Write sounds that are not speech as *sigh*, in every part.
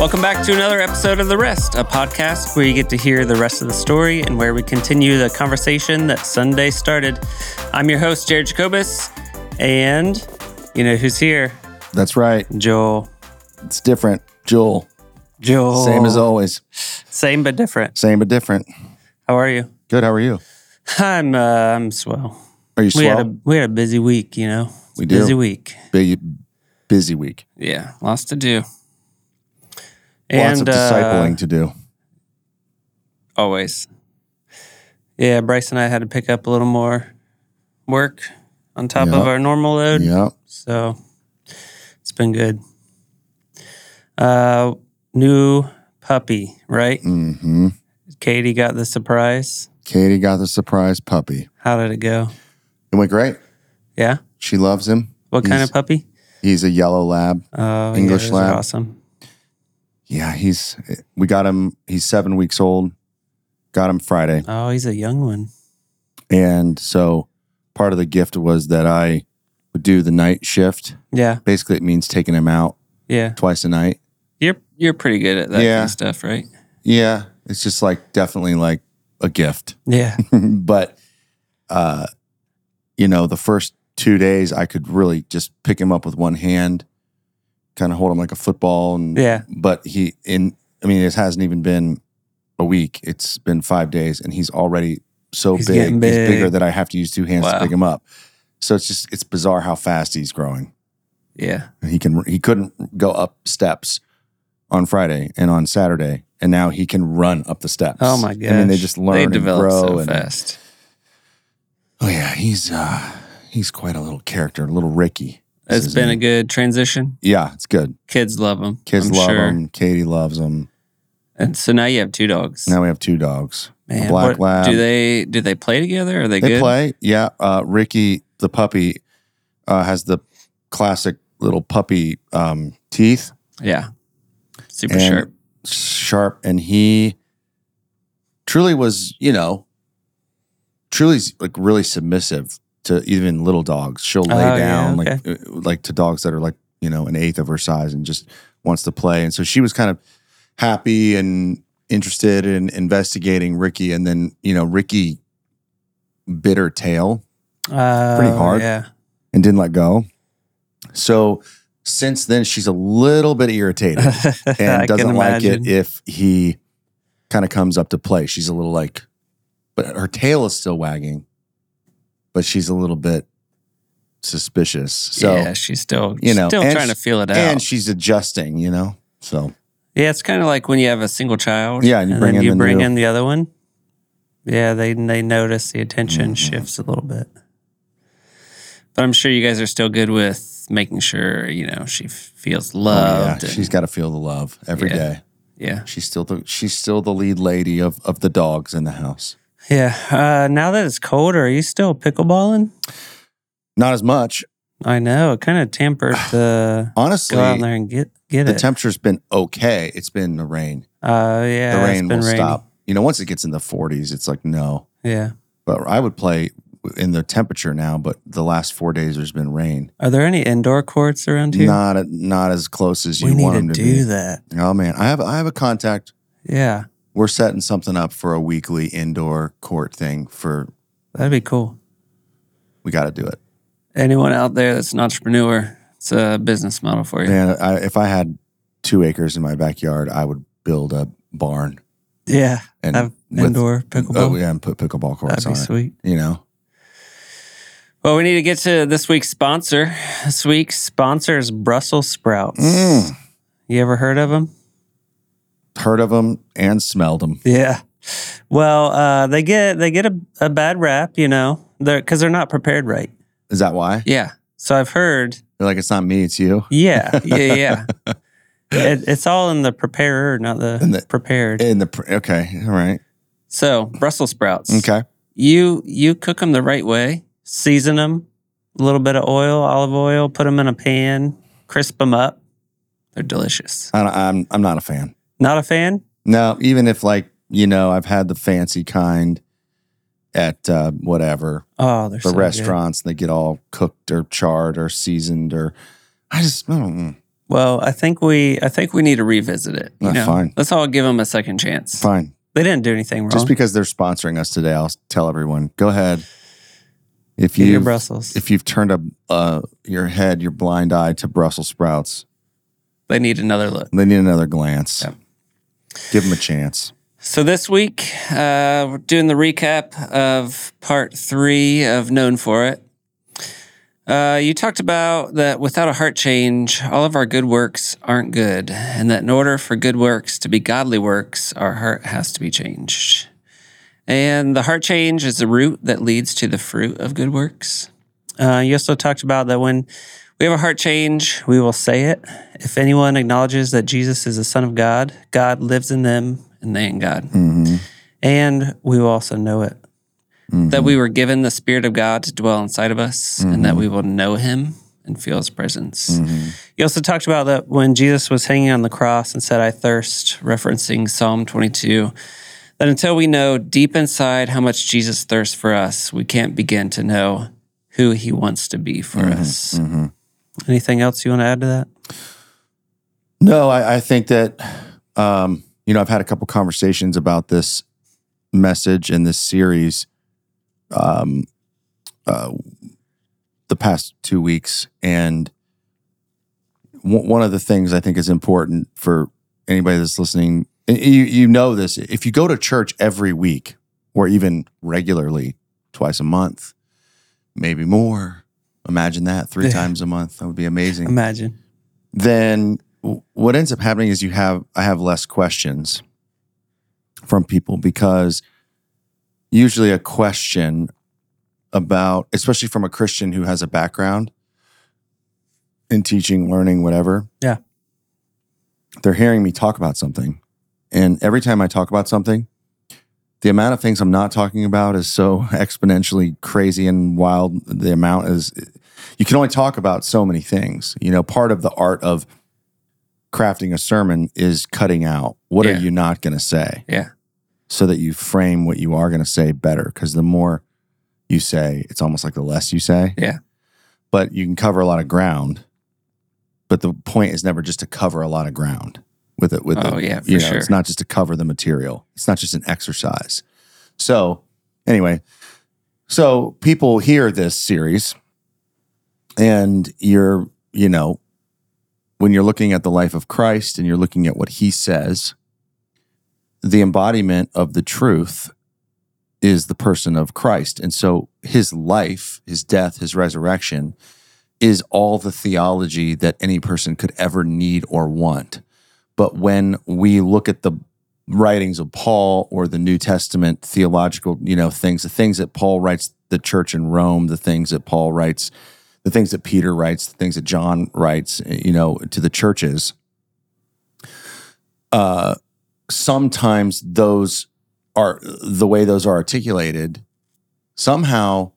Welcome back to another episode of The Rest, a podcast where you get to hear the rest of the story and where we continue the conversation that Sunday started. I'm your host, Jared Jacobus, and you know who's here? That's right. Joel. It's different. Joel. Joel. Same as always. Same but different. Same but different. How are you? Good. How are you? I'm uh, I'm swell. Are you We had swell? a we had a busy week, you know. We do. Busy week. busy week. Yeah, lots to do. Lots of uh, discipling to do. Always. Yeah, Bryce and I had to pick up a little more work on top Yeah. of our normal load. Yeah. So it's been good. Uh new puppy, right? Mm-hmm. Katie got the surprise. Katie got the surprise puppy. How did it go? It went great. Yeah? She loves him. What kind of puppy? He's a yellow lab. Oh, English yeah, lab. Awesome. Yeah, he's. We got him. He's seven weeks old. Got him Friday, Oh, he's a young one. and so part of the gift was that I would do the night shift. Yeah. Basically, it means taking him out Yeah. twice a night. You're you're pretty good at that Yeah. kind of stuff, right? Yeah, it's just like definitely like a gift. Yeah. *laughs* but uh you know the first two days i could really just pick him up with one hand kind of hold him like a football and Yeah. but he in i mean it hasn't even been a week it's been five days and he's already so He's big. getting he's bigger that i have to use two hands Wow. to pick him up so it's just it's bizarre how fast he's growing Yeah. he can he couldn't go up steps on friday and on saturday and now he can run up the steps Oh my god! And they just learn They and grow so and fast. Oh yeah, he's uh he's quite a little character, a little Ricky. It's been a good transition. yeah, it's good. Kids love them. Kids I'm love sure. him. Katie loves them. And so now you have two dogs. Now we have two dogs. Man, black what- lab. Do they do they play together? Are they, They good? play. Yeah, uh, Ricky the puppy uh, has the classic little puppy um, teeth, Yeah. Super And- sharp. sharp, and he truly was, you know, truly like really submissive to even little dogs. She'll lay Oh, yeah, down okay. like uh, like to dogs that are like you know an eighth of her size and just wants to play. And so she was kind of happy and interested in investigating Ricky. And then you know Ricky bit her tail Uh, pretty hard. Yeah. and didn't let go. So since then she's a little bit irritated *laughs* and doesn't like it if he kind of comes up to play. She's a little like, but her tail is still wagging, but she's a little bit suspicious. So, yeah, she's still you know, still and trying to feel it out. and she's adjusting, you know? So, yeah, it's kind of like when you have a single child. Yeah, and you bring then in you the bring in the other one. Yeah, they they notice the attention Mhm. shifts a little bit. But I'm sure you guys are still good with making sure you know she feels oh, yeah, loved. she's got to feel the love every Yeah. day. yeah, She's still the, she's still the lead lady of, of the dogs in the house. Yeah. Uh, now that it's colder, are you still pickleballing? Not as much. I know it kind of tempered *sighs* the Honestly, go out there and get get the it. temperature's been okay. It's been the rain. uh, yeah, the rain been will rainy. stop. You know, once it gets in the 40s, it's like, no. Yeah. But I would play in the temperature now, but the last four days there's been rain. Are there any indoor courts around here? Not not as close as you want to them to do be. that. Oh man, I have I have a contact. Yeah, We're setting something up for a weekly indoor court thing. For that'd be cool. we got to do it. Anyone out there that's an entrepreneur, it's a business model for you. Man, I, if I had two acres in my backyard, I would build a barn Yeah, and have with- indoor pickleball. Oh yeah, and put pickleball courts That'd be on it. sweet. You know, Well, we need to get to this week's sponsor. This week's sponsor is Brussels sprouts. Mm. You ever heard of them? Heard of them and smelled them. Yeah. Well, uh, they get they get a, a bad rap, you know, they're because they're not prepared right. Is that why? Yeah. So I've heard. They're like, it's not me, it's you. Yeah, yeah, yeah. *laughs* it, it's all in the preparer, not the, In the- prepared. In the pr- okay, all right, so Brussels sprouts. okay. You you cook them the right way. Season them, a little bit of oil, olive oil. Put them in a pan. Crisp them up. They're delicious. I, I'm I'm not a fan. Not a fan? No, even if like you know, I've had the fancy kind at uh, whatever Oh, the so good. restaurants. They get all cooked or charred or seasoned or I just I don't, Well, I think we I think we need to revisit it. You That's know? fine. Let's all give them a second chance. Fine. They didn't do anything wrong. Just because they're sponsoring us today, I'll tell everyone. Go ahead. If you Brussels. if you've turned up uh, your head, your blind eye to Brussels sprouts, they need another look. they need another glance. Yeah. Give them a chance. So this week, uh, we're doing the recap of part three of Known for It. Uh, you talked about that without a heart change, all of our good works aren't good, and that in order for good works to be godly works, our heart has to be changed. And the heart change is the root that leads to the fruit of good works. Uh, you also talked about that when we have a heart change, we will say it. If anyone acknowledges that Jesus is the Son of God, God lives in them and they in God. Mm-hmm. And we will also know it. Mm-hmm. That we were given the Spirit of God to dwell inside of us and that mm-hmm. we will know Him and feel His presence. Mm-hmm. You also talked about that when Jesus was hanging on the cross and said, I thirst, referencing Psalm 22, that until we know deep inside how much Jesus thirsts for us, we can't begin to know who He wants to be for us. Anything else you want to add to that? No, I, I think that um, you know I've had a couple conversations about this message and this series um, uh, the past two weeks, and w- one of the things I think is important for anybody that's listening. You you know this if you go to church every week or even regularly twice a month, maybe more. Imagine that three Yeah. times a month. That would be amazing Imagine. then what ends up happening is you have I have less questions from people because usually a question about especially from a Christian who has a background in teaching, learning, whatever. Yeah. They're hearing me talk about something. And every time I talk about something, the amount of things I'm not talking about is so *laughs* exponentially crazy and wild. The amount is you can only talk about so many things. You know, part of the art of crafting a sermon is cutting out what Yeah. are you not going to say Yeah. so that you frame what you are going to say better. Because the more you say, it's almost like the less you say. Yeah. But you can cover a lot of ground. But the point is never just to cover a lot of ground with it. With Oh, it. yeah, for you know, sure. it's not just to cover the material. It's not just an exercise. So anyway, so people hear this series, and you're, you know, when you're looking at the life of Christ and you're looking at what He says, the embodiment of the truth is the person of Christ. And so his life, his death, his resurrection is all the theology that any person could ever need or want. But when we look at the writings of Paul or the New Testament theological, you know, things, the things that Paul writes the church in Rome, the things that Paul writes, the things that Peter writes, the things that John writes, you know, to the churches, uh, sometimes those are the way those are articulated. Somehow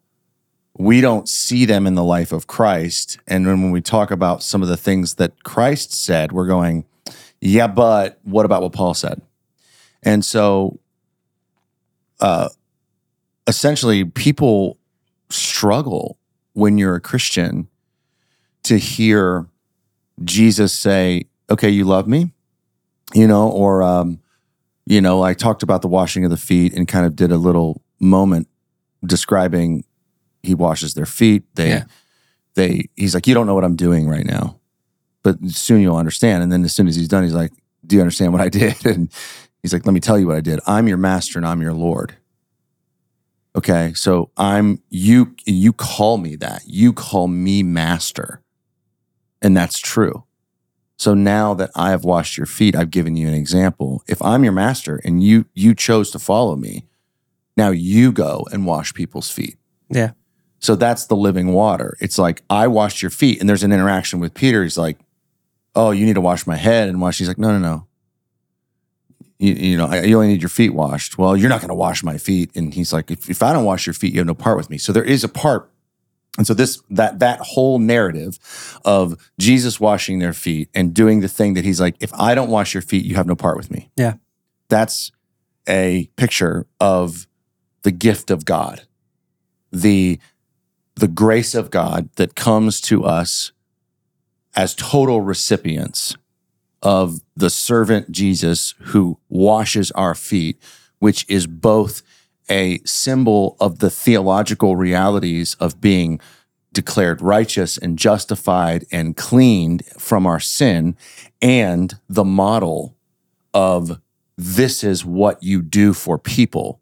we don't see them in the life of Christ. And then when we talk about some of the things that Christ said, we're going, yeah, but what about what Paul said? And so, uh, essentially, people struggle when you're a Christian to hear Jesus say, okay, you love me, you know, or, um, you know, I talked about the washing of the feet and kind of did a little moment describing he washes their feet. They, Yeah. they, he's like, you don't know what I'm doing right now, but soon you'll understand. And then as soon as he's done, he's like, do you understand what I did? *laughs* And he's like, let me tell you what I did. I'm your master and I'm your Lord. Okay. So I'm, you, you call me that. You call me master. And that's true. So now that I have washed your feet, I've given you an example. If I'm your master and you you chose to follow me, now you go and wash people's feet. Yeah. So that's the living water. It's like I washed your feet, and there's an interaction with Peter. He's like, "Oh, you need to wash my head," and wash. He's like, "No, no, no. You, you know, I, you only need your feet washed. Well, you're not going to wash my feet." And he's like, if, "If I don't wash your feet, you have no part with me." So there is a part and so this that that whole narrative of Jesus washing their feet and doing the thing that he's like, if I don't wash your feet, you have no part with me. Yeah. That's a picture of the gift of God. The the grace of God that comes to us as total recipients of the servant Jesus who washes our feet, which is both a symbol of the theological realities of being declared righteous and justified and cleaned from our sin, and the model of this is what you do for people.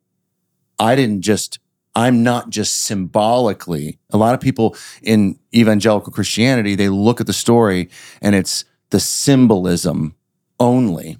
I didn't just, I'm not just symbolically. A lot of people in evangelical Christianity, they look at the story and it's the symbolism only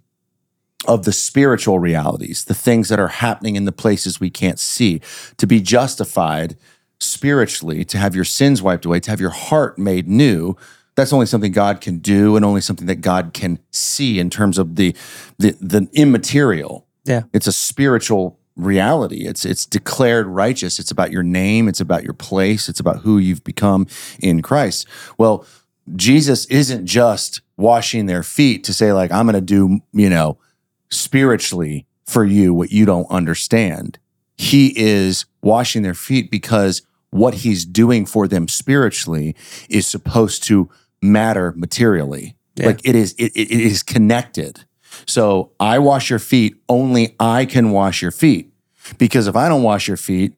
of the spiritual realities, the things that are happening in the places we can't see. To be justified spiritually, to have your sins wiped away, to have your heart made new, that's only something God can do and only something that God can see in terms of the the, the immaterial. Yeah. It's a spiritual reality. It's it's declared righteous. It's about your name, it's about your place, it's about who you've become in Christ. Well, Jesus isn't just washing their feet to say like I'm going to do, you know, spiritually for you what you don't understand. He is washing their feet because what he's doing for them spiritually is supposed to matter materially. Yeah. Like it is it, it is connected. So I wash your feet, only I can wash your feet. Because if I don't wash your feet,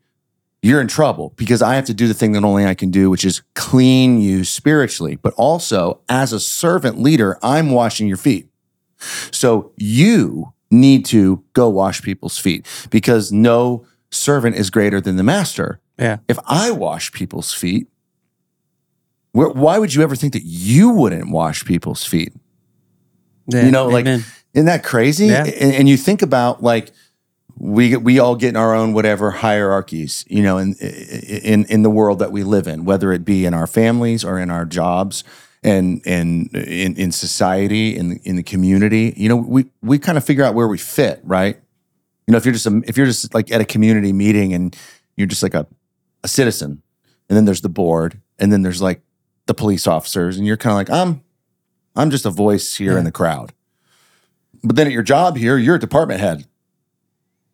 you're in trouble because I have to do the thing that only I can do, which is clean you spiritually. But also, as a servant leader, I'm washing your feet. So you need to go wash people's feet because no servant is greater than the master. Yeah. If I wash people's feet, why would you ever think that you wouldn't wash people's feet? Yeah. You know, like- Amen. Isn't that crazy? Yeah. And, and you think about like we we all get in our own whatever hierarchies, you know, in in in the world that we live in, whether it be in our families or in our jobs and and in in society in in the community. You know, we we kind of figure out where we fit, right? You know, if you're just a, if you're just like at a community meeting and you're just like a a citizen, and then there's the board, and then there's like the police officers, and you're kind of like I'm I'm just a voice here in the crowd. But then at your job here, you're a department head.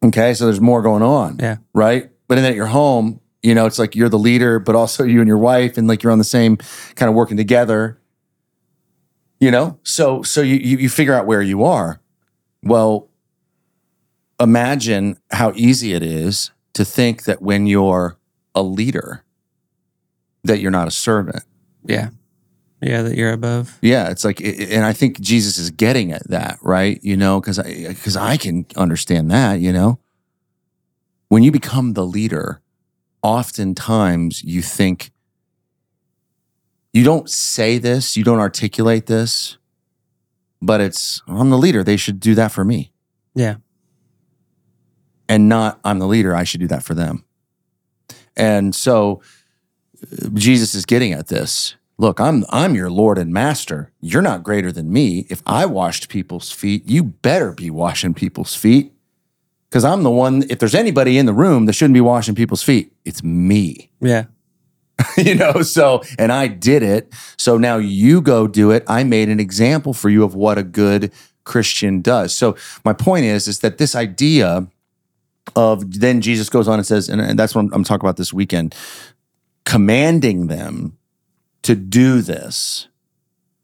Okay, so there's more going on. Yeah. Right. But then at your home, you know, it's like you're the leader, but also you and your wife, and like you're on the same kind of working together. You know, so so you you, you figure out where you are. Well, imagine how easy it is to think that when you're a leader, that you're not a servant. Yeah. Yeah. That you're above. Yeah, it's like, and I think Jesus is getting at that, right? You know, because I because I can understand that. You know, when you become the leader, oftentimes you think you don't say this, you don't articulate this, but it's I'm the leader. They should do that for me, Yeah. and not I'm the leader. I should do that for them. And so uh, Jesus is getting at this. Look, I'm I'm your Lord and Master. You're not greater than me. If I washed people's feet, you better be washing people's feet. Cuz I'm the one if there's anybody in the room that shouldn't be washing people's feet, it's me. Yeah. *laughs* you know, so and I did it. So now you go do it. I made an example for you of what a good Christian does. So my point is is that this idea of then Jesus goes on and says, and, and that's what I'm, I'm talking about this weekend, commanding them to do this.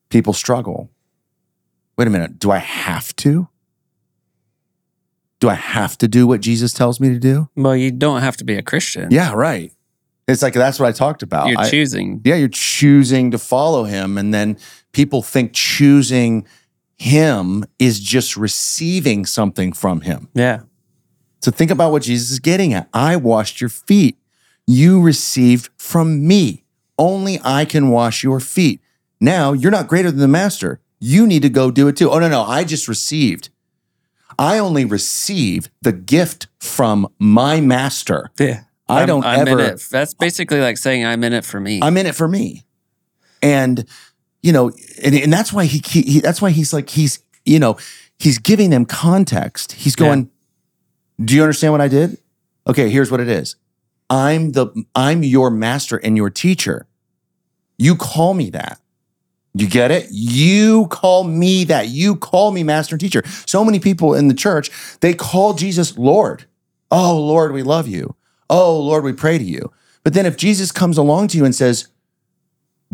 People struggle. Wait a minute, do I have to? Do I have to do what Jesus tells me to do? Well, you don't have to be a Christian. Yeah, right. It's like that's what I talked about. You're I- choosing. yeah, you're choosing to follow him. And then people think choosing him is just receiving something from him. Yeah. So think about what Jesus is getting at. I washed your feet. You received from me. Only I can wash your feet. Now you're not greater than the master. You need to go do it too. Oh, no, no. I just received. I only receive the gift from my master. Yeah. I I'm- don't I'm ever- it. That's basically like saying I'm in it for me. I'm in it for me. And you know, and, and that's why he, he, he that's why he's like he's you know, he's giving them context. He's going, "Do you understand what I did?" Okay, here's what it is. I'm the I'm your master and your teacher. You call me that. You get it? You call me that. You call me master and teacher. So many people in the church, they call Jesus Lord. Oh, Lord, we love you. Oh, Lord, we pray to you. But then if Jesus comes along to you and says,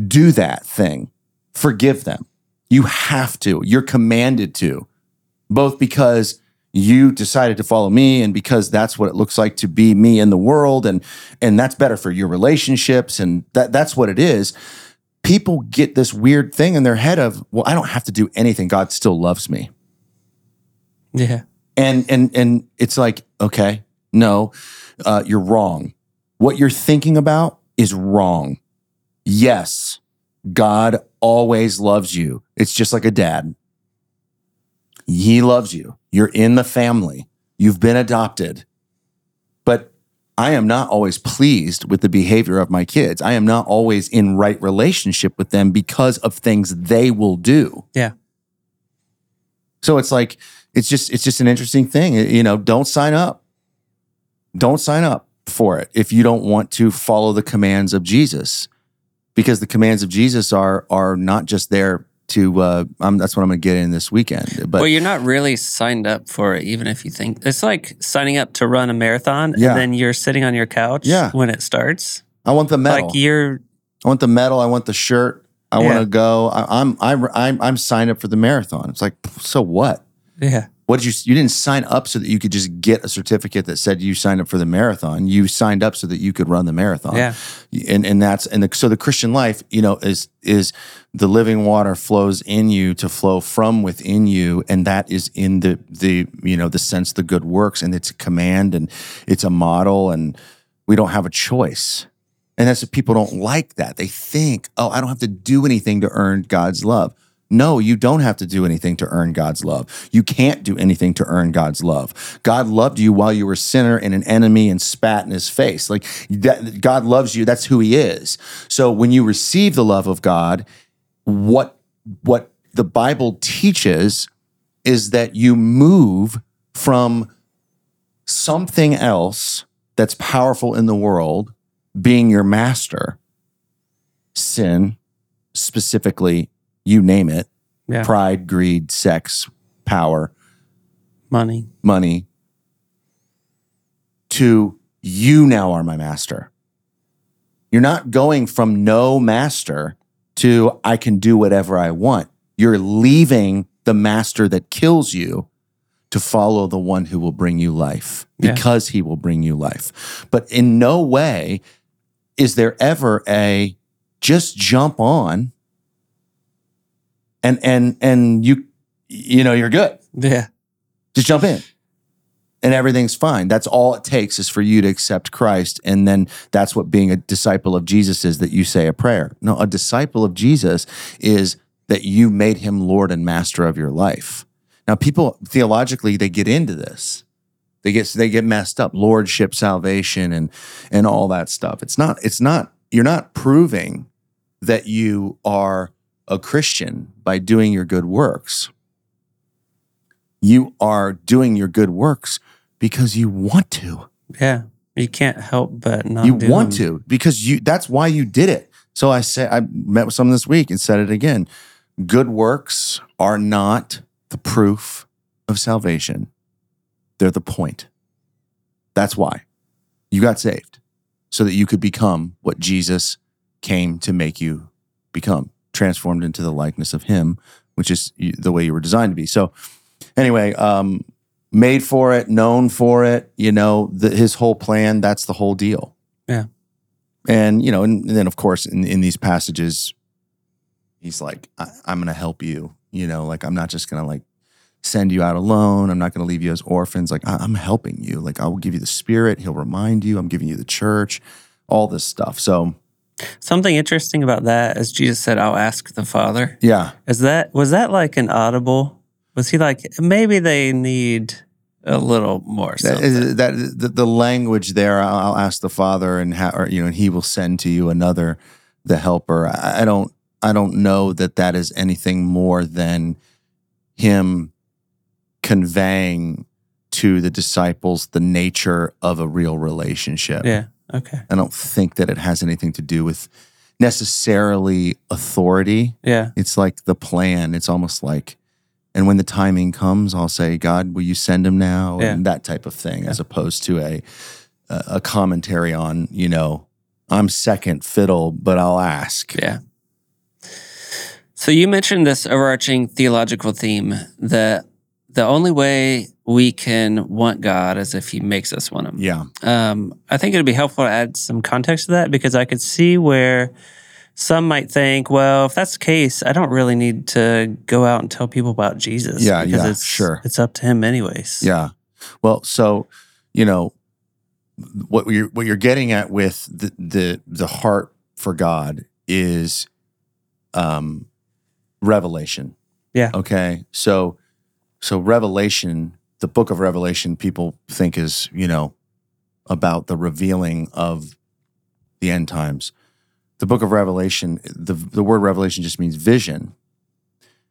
do that thing, forgive them. You have to. You're commanded to, both because you decided to follow me and because that's what it looks like to be me in the world and and that's better for your relationships and that that's what it is. People get this weird thing in their head of well i don't have to do anything. God still loves me. Yeah. and and and it's like okay no uh, you're wrong. What you're thinking about is wrong. Yes god always loves you. It's just like a dad he loves you you're in the family you've been adopted but i am not always pleased with the behavior of my kids i am not always in right relationship with them because of things they will do Yeah. so it's like it's just it's just an interesting thing. You know, don't sign up. Don't sign up for it if you don't want to follow the commands of Jesus, because the commands of Jesus are are not just there to. Uh, um, that's what I'm going to get in this weekend. But well, you're not really signed up for it, even if you think it's like signing up to run a marathon Yeah. and then you're sitting on your couch Yeah. when it starts. I want the medal. Like you're, I want the medal. I want the shirt. I want to go. I, I'm I'm I'm I'm signed up for the marathon. It's like so what? yeah, What did you? You didn't sign up so that you could just get a certificate that said you signed up for the marathon. You signed up so that you could run the marathon. yeah, and and that's and the, so the Christian life, you know, is is the living water flows in you to flow from within you, and that is in the the you know the sense the good works, and it's a command and it's a model, and we don't have a choice. And that's what people don't like that. They think, oh, I don't have to do anything to earn God's love. No, you don't have to do anything to earn God's love. You can't do anything to earn God's love. God loved you while you were a sinner and an enemy and spat in his face. Like that, God loves you. That's who he is. So when you receive the love of God, what what the Bible teaches is that you move from something else that's powerful in the world being your master, sin, specifically, you name it, yeah. pride, greed, sex, power, Money. money, to you now are my master. You're not going from no master to I can do whatever I want. You're leaving the master that kills you to follow the one who will bring you life Yeah. because he will bring you life. But in no way is there ever a just jump on and and and you you know you're good. Yeah. just jump in. And everything's fine. That's all it takes is for you to accept christ. And then that's what being a disciple of jesus is that you say a prayer. No a disciple of jesus is that you made him lord and master of your life. Now people theologically they get into this. They get they get messed up. Lordship salvation and and all that stuff. It's not it's not you're not proving that you are a christian by doing your good works you are doing your good works because you want to. Yeah. You can't help but not. you want them. to because you that's why you did it. So I said I met with someone this week and said it again. Good works are not the proof of salvation. They're the point. That's why you got saved so that you could become what Jesus came to make you become, transformed into the likeness of him, which is the way you were designed to be. So anyway, um, made for it, known for it, you know, the, his whole plan, that's the whole deal. Yeah. And, you know, and, and then of course, in, in these passages, he's like, I, I'm going to help you, you know, like, I'm not just going to like send you out alone. I'm not going to leave you as orphans. Like, I, I'm helping you. Like, I will give you the spirit. He'll remind you. I'm giving you the church, all this stuff. So, Something interesting about that is Jesus said, I'll ask the Father. yeah. Is that, was that like an audible? Was he like, maybe they need a little more That, is- that the, the language there, I'll, I'll ask the Father, and or, you know, and He will send to you another, the Helper. I, I don't, I don't know that that is anything more than Him conveying to the disciples the nature of a real relationship. yeah. Okay. I don't think that it has anything to do with necessarily authority. Yeah. It's like the plan. It's almost like, and when the timing comes, I'll say, God, will you send him now? Yeah. And that type of thing, as opposed to a a a commentary on, you know, I'm second fiddle, but I'll ask. Yeah. So you mentioned this overarching theological theme that the only way we can want God is if He makes us want Him. Yeah. Um, I think it'd be helpful to add some context to that because I could see where some might think, well, if that's the case, I don't really need to go out and tell people about Jesus. Yeah, because yeah, it's, sure. It's up to Him, anyways. Yeah. Well, so you know what you're what you're getting at with the the the heart for God is um revelation. Yeah. Okay. So so revelation, the book of Revelation people think is, you know, about the revealing of the end times. The book of Revelation, the the word revelation just means vision.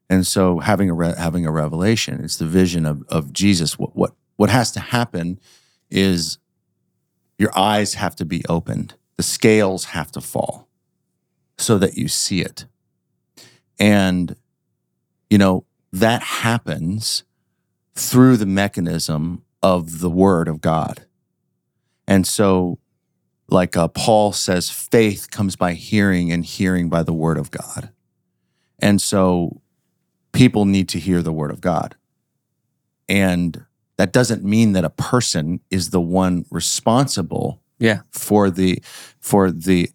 And so having a re- having a revelation, it's the vision of of Jesus. What what what has to happen is your eyes have to be opened. The scales have to fall so that you see it. And you know, that happens through the mechanism of the word of God. And so like uh, Paul says, faith comes by hearing and hearing by the word of God. And so people need to hear the word of God. And that doesn't mean that a person is the one responsible Yeah. for the for the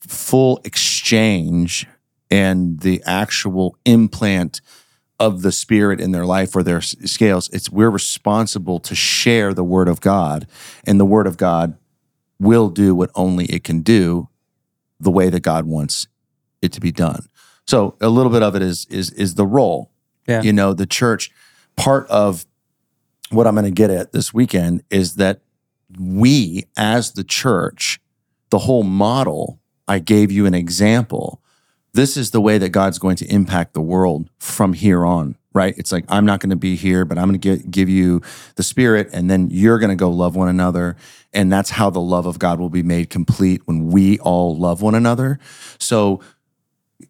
full exchange and the actual implant of the spirit in their life or their scales it's we're responsible to share the word of god and the word of god will do what only it can do the way that god wants it to be done so a little bit of it is is is the role Yeah. you know the church part of what i'm going to get at this weekend is that we as the church the whole model i gave you an example this is the way that god's going to impact the world from here on right? It's like i'm not going to be here but i'm going to give you the spirit and then you're going to go love one another. And that's how the love of god will be made complete when we all love one another. So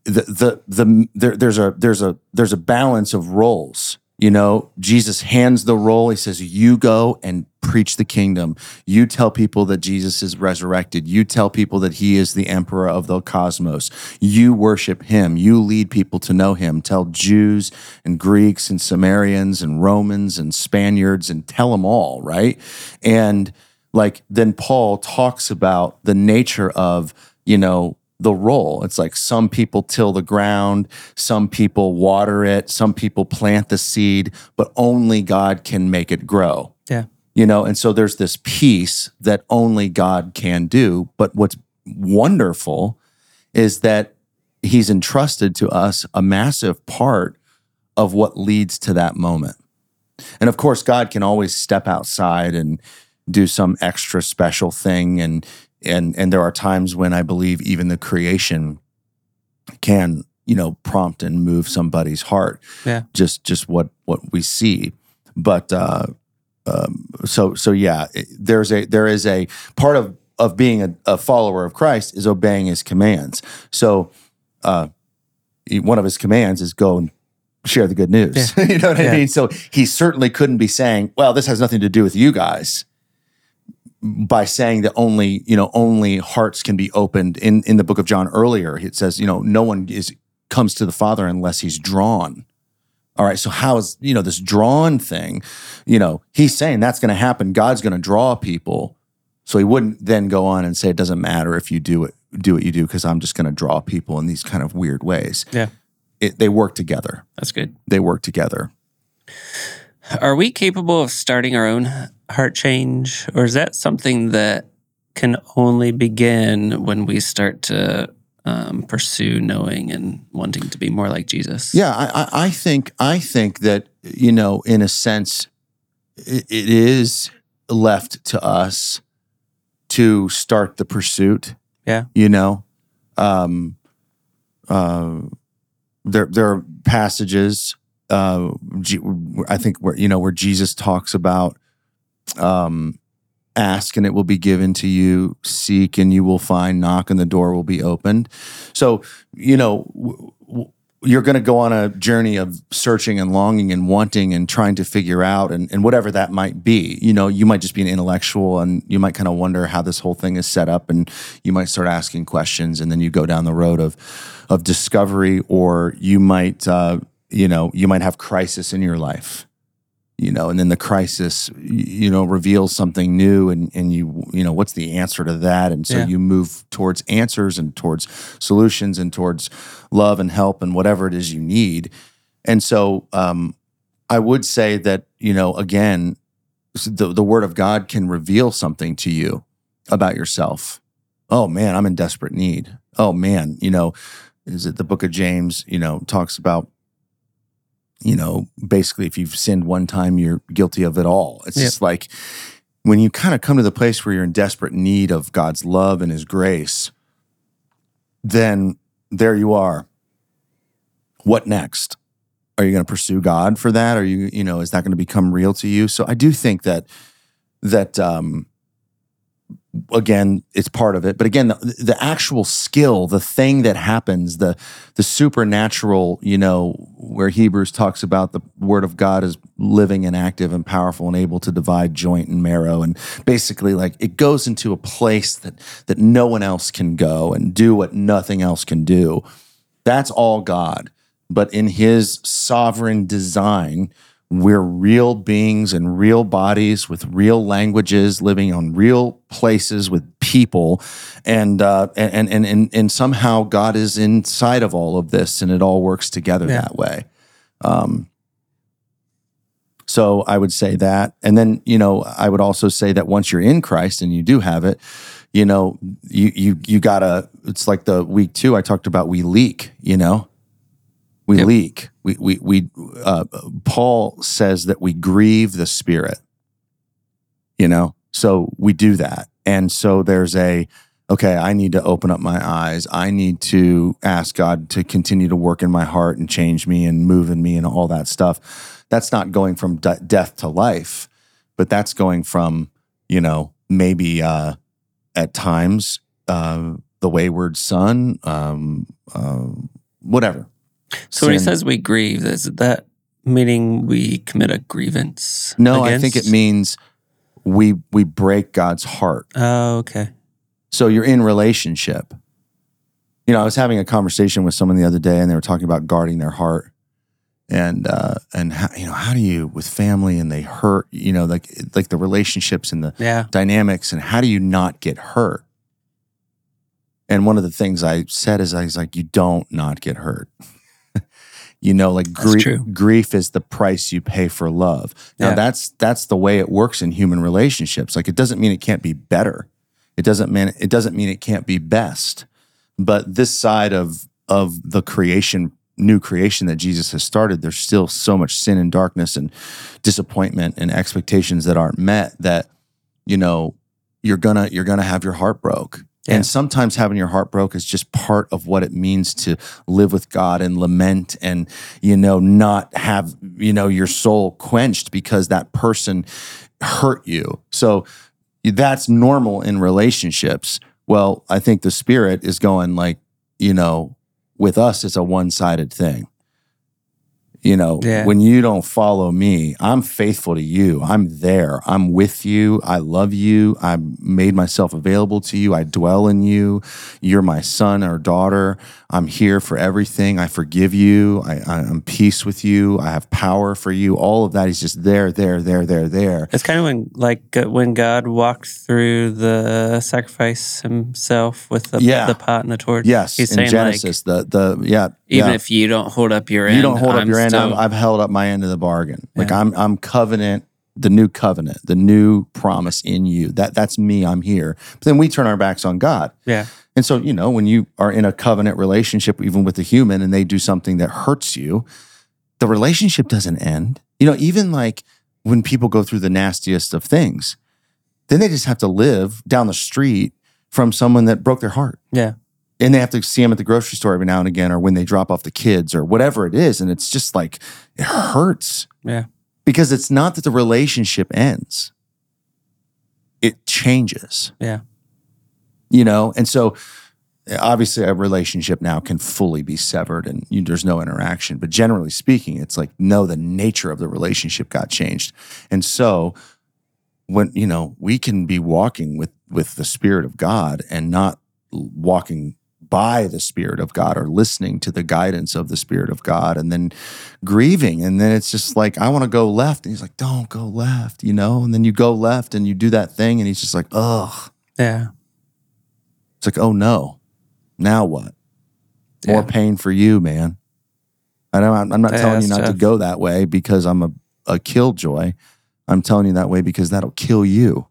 the the the there, there's a there's a there's a balance of roles. You know, Jesus hands the role. He says, "You go and preach the kingdom. You tell people that Jesus is resurrected. You tell people that he is the emperor of the cosmos. You worship him. You lead people to know him. Tell Jews and Greeks and Samaritans and Romans and Spaniards and tell them all, right? And like then Paul talks about the nature of, you know, the role. It's like some people till the ground, some people water it, some people plant the seed, but only God can make it grow. Yeah. You know, and so there's this piece that only God can do. But what's wonderful is that he's entrusted to us a massive part of what leads to that moment. And of course, God can always step outside and do some extra special thing and and and there are times when I believe even the creation can, you know, prompt and move somebody's heart. Yeah. Just just what what we see. But uh um, so so yeah, there's a there is a part of of being a, a follower of Christ is obeying his commands. So uh one of his commands is go and share the good news. *laughs* you know what Yeah. I mean? So he certainly couldn't be saying, well, this has nothing to do with you guys by saying that only, you know, only hearts can be opened in in the book of John earlier. It says, you know, no one is comes to the Father unless he's drawn. All right, so how is, you know, this drawn thing, you know, he's saying that's going to happen. God's going to draw people. So he wouldn't then go on and say it doesn't matter if you do it do what you do because I'm just going to draw people in these kind of weird ways. Yeah. It, they work together. That's good. They work together. Are we capable of starting our own heart change, or is that something that can only begin when we start to um, pursue knowing and wanting to be more like Jesus? Yeah, I, I, I think I think that you know, in a sense, it, it is left to us to start the pursuit. Yeah. you know, um, uh, there there are passages. Uh, I think where you know where Jesus talks about um, ask and it will be given to you, seek and you will find, knock and the door will be opened. So you know, w- w- you're going to go on a journey of searching and longing and wanting and trying to figure out and, and whatever that might be. You know, you might just be an intellectual and you might kind of wonder how this whole thing is set up and you might start asking questions and then you go down the road of of discovery or you might uh, you know, you might have crisis in your life you know, and then the crisis, you know, reveals something new, and and you you know what's the answer to that, and so Yeah. you move towards answers and towards solutions and towards love and help and whatever it is you need, and so um, I would say that you know again, the the Word of God can reveal something to you about yourself. Oh man, I'm in desperate need. Oh man, you know, is it the Book of James? You know, talks about you know, basically, if you've sinned one time, you're guilty of it all. It's Yeah. just like when you kind of come to the place where you're in desperate need of God's love and His grace, then there you are. What next? Are you going to pursue God for that? Are you, you know, is that going to become real to you? So I do think that that um again it's part of it. But again the, the actual skill the thing that happens the the supernatural you know where hebrews talks about the word of god is living and active and powerful and able to divide joint and marrow. And basically like it goes into a place that that no one else can go and do what nothing else can do. That's all god. But in his sovereign design we're real beings and real bodies with real languages living on real places with people. And uh, and, and and and somehow god is inside of all of this and it all works together Yeah. that way. Um, so i would say that. And then you know i would also say that once you're in christ and you do have it you know you you you gotta it's like the week two i talked about we leak you know we Yep. leak. We we we. Uh, Paul says that we grieve the Spirit. You know, so we do that, and so there's a okay. I need to open up my eyes. I need to ask God to continue to work in my heart and change me and move in me and all that stuff. That's not going from de- death to life, but that's going from you know maybe uh, at times uh, the wayward son, um, uh, whatever. So when he says we grieve, is that meaning we commit a grievance? No, I think it means we we break God's heart. Oh, okay. So you're in relationship. You know, I was having a conversation with someone the other day, and they were talking about guarding their heart, and uh, and how, you know how do you with family and they hurt. You know, like like the relationships and the Yeah. dynamics, and how do you not get hurt? And one of the things I said is I was like, you don't not get hurt. You know, like That's grief—grief is the price you pay for love. Now Yeah. that's that's the way it works in human relationships. Like it doesn't mean it can't be better. It doesn't mean it doesn't mean it can't be best. But this side of of the creation, new creation that Jesus has started, there's still so much sin and darkness and disappointment and expectations that aren't met that you know you're gonna you're gonna have your heart broke. Yeah. And sometimes having your heart broke is just part of what it means to live with God and lament and, you know, not have, you know, your soul quenched because that person hurt you. So that's normal in relationships. Well, I think the spirit is going like, you know, with us, it's a one sided thing. You know, Yeah. when you don't follow me, I'm faithful to you. I'm there. I'm with you. I love you. I made myself available to you. I dwell in you. You're my son or daughter. I'm here for everything. I forgive you. I, I'm peace with you. I have power for you. All of that is just there, there, there, there, there. It's kind of when, like, when God walked through the sacrifice himself with the, Yeah. the pot and the torch. Yes, He's in saying, Genesis, the the yeah, even yeah. if you don't hold up your end, you don't hold up I'm your end, still- I've, I've held up my end of the bargain. Like I'm I'm covenant, the new covenant, the new promise in you. That that's me. I'm here. But then we turn our backs on God. yeah. And so, you know, when you are in a covenant relationship, even with a human, and they do something that hurts you, the relationship doesn't end. You know, even like when people go through the nastiest of things, then they just have to live down the street from someone that broke their heart. Yeah. And they have to see them at the grocery store every now and again, or when they drop off the kids, or whatever it is. And it's just like, it hurts Yeah. because it's not that the relationship ends, it changes Yeah. you know and so obviously a relationship now can fully be severed and you, there's no interaction but generally speaking it's like no the nature of the relationship got changed and so when you know we can be walking with with the spirit of god and not walking by the spirit of god or listening to the guidance of the spirit of god and then grieving. And then it's just like i want to go left. And he's like don't go left you know? And then you go left and you do that thing and he's just like ugh. Yeah. it's like oh no. Now what? More pain for you man. I know i'm, I'm not Yeah, telling you not to go that way because i'm a, a killjoy i'm telling you that way because that'll kill you.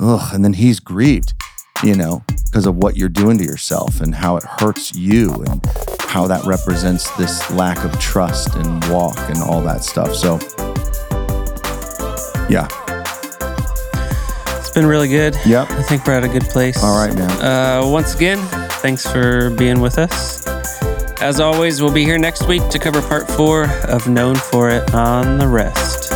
Ugh and then he's grieved you know because of what you're doing to yourself and how it hurts you and how that represents this lack of trust and walk and all that stuff so yeah It's been really good. yep I think we're at a good place. all right man Uh, once again, thanks for being with us. As always, we'll be here next week to cover part four of Known for It on the Rest.